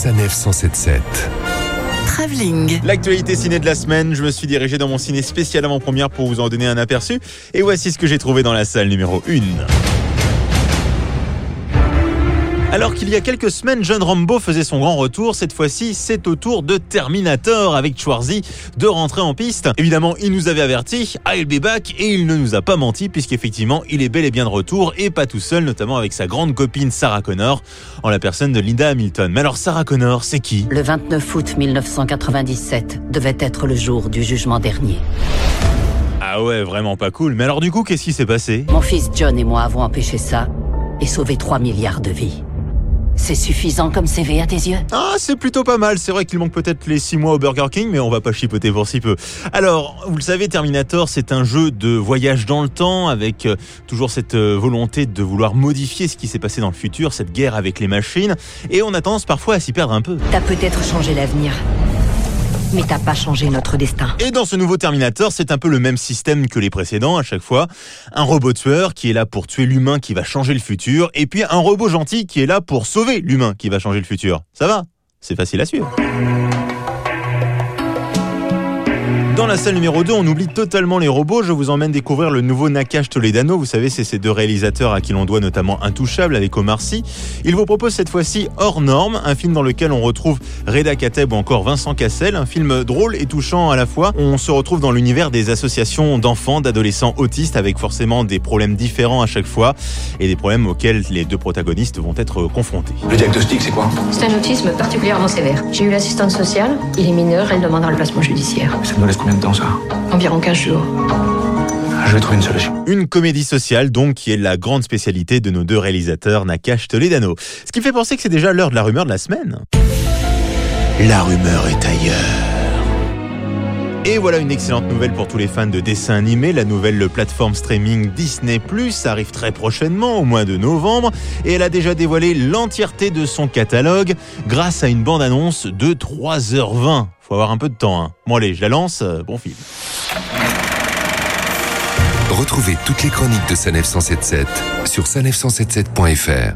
Sanef 177. Travelling. L'actualité ciné de la semaine, je me suis dirigé dans mon ciné spécial avant-première pour vous en donner un aperçu. Et voici ce que j'ai trouvé dans la salle numéro 1. Alors qu'il y a quelques semaines, John Rambo faisait son grand retour, cette fois-ci, c'est au tour de Terminator avec Schwarzy de rentrer en piste. Évidemment, il nous avait averti, I'll be back, et il ne nous a pas menti, puisqu'effectivement, il est bel et bien de retour, et pas tout seul, notamment avec sa grande copine Sarah Connor, en la personne de Linda Hamilton. Mais alors, Sarah Connor, c'est qui? Le 29 août 1997 devait être le jour du jugement dernier. Ah ouais, vraiment pas cool. Mais alors du coup, qu'est-ce qui s'est passé? Mon fils John et moi avons empêché ça et sauvé 3 milliards de vies. C'est suffisant comme CV à tes yeux Ah, c'est plutôt pas mal. C'est vrai qu'il manque peut-être les 6 mois au Burger King, mais on va pas chipoter pour si peu. Alors, vous le savez, Terminator, c'est un jeu de voyage dans le temps, avec euh, toujours cette euh, volonté de vouloir modifier ce qui s'est passé dans le futur, cette guerre avec les machines, et on a tendance parfois à s'y perdre un peu. T'as peut-être changé l'avenir, mais t'as pas changé notre destin. Et dans ce nouveau Terminator, c'est un peu le même système que les précédents à chaque fois. Un robot tueur qui est là pour tuer l'humain qui va changer le futur, et puis un robot gentil qui est là pour sauver l'humain qui va changer le futur. Ça va? C'est facile à suivre. La salle numéro 2, on oublie totalement les robots. Je vous emmène découvrir le nouveau Nakash Toledano. Vous savez, c'est ces deux réalisateurs à qui l'on doit notamment Intouchable avec Omar Sy. Il vous propose cette fois-ci Hors Norme, un film dans lequel on retrouve Reda Kateb ou encore Vincent Cassel. Un film drôle et touchant à la fois. On se retrouve dans l'univers des associations d'enfants, d'adolescents autistes avec forcément des problèmes différents à chaque fois et des problèmes auxquels les deux protagonistes vont être confrontés. Le diagnostic, c'est quoi? C'est un autisme particulièrement sévère. J'ai eu l'assistante sociale, il est mineur, elle demande un placement judiciaire. Ça nous laisse combien de temps, ça Environ 15 jours. Je vais trouver une solution. Une comédie sociale donc qui est la grande spécialité de nos deux réalisateurs Nakash Toledano. Ce qui fait penser que c'est déjà l'heure de la rumeur de la semaine. La rumeur est ailleurs. Et voilà une excellente nouvelle pour tous les fans de dessins animés. La nouvelle plateforme streaming Disney Plus arrive très prochainement, au mois de novembre, et elle a déjà dévoilé l'entièreté de son catalogue grâce à une bande-annonce de 3h20. Faut avoir un peu de temps. Hein. Bon allez, je la lance. euh, Bon film. Retrouvez toutes les chroniques de Sanef 177 sur sanef177.fr.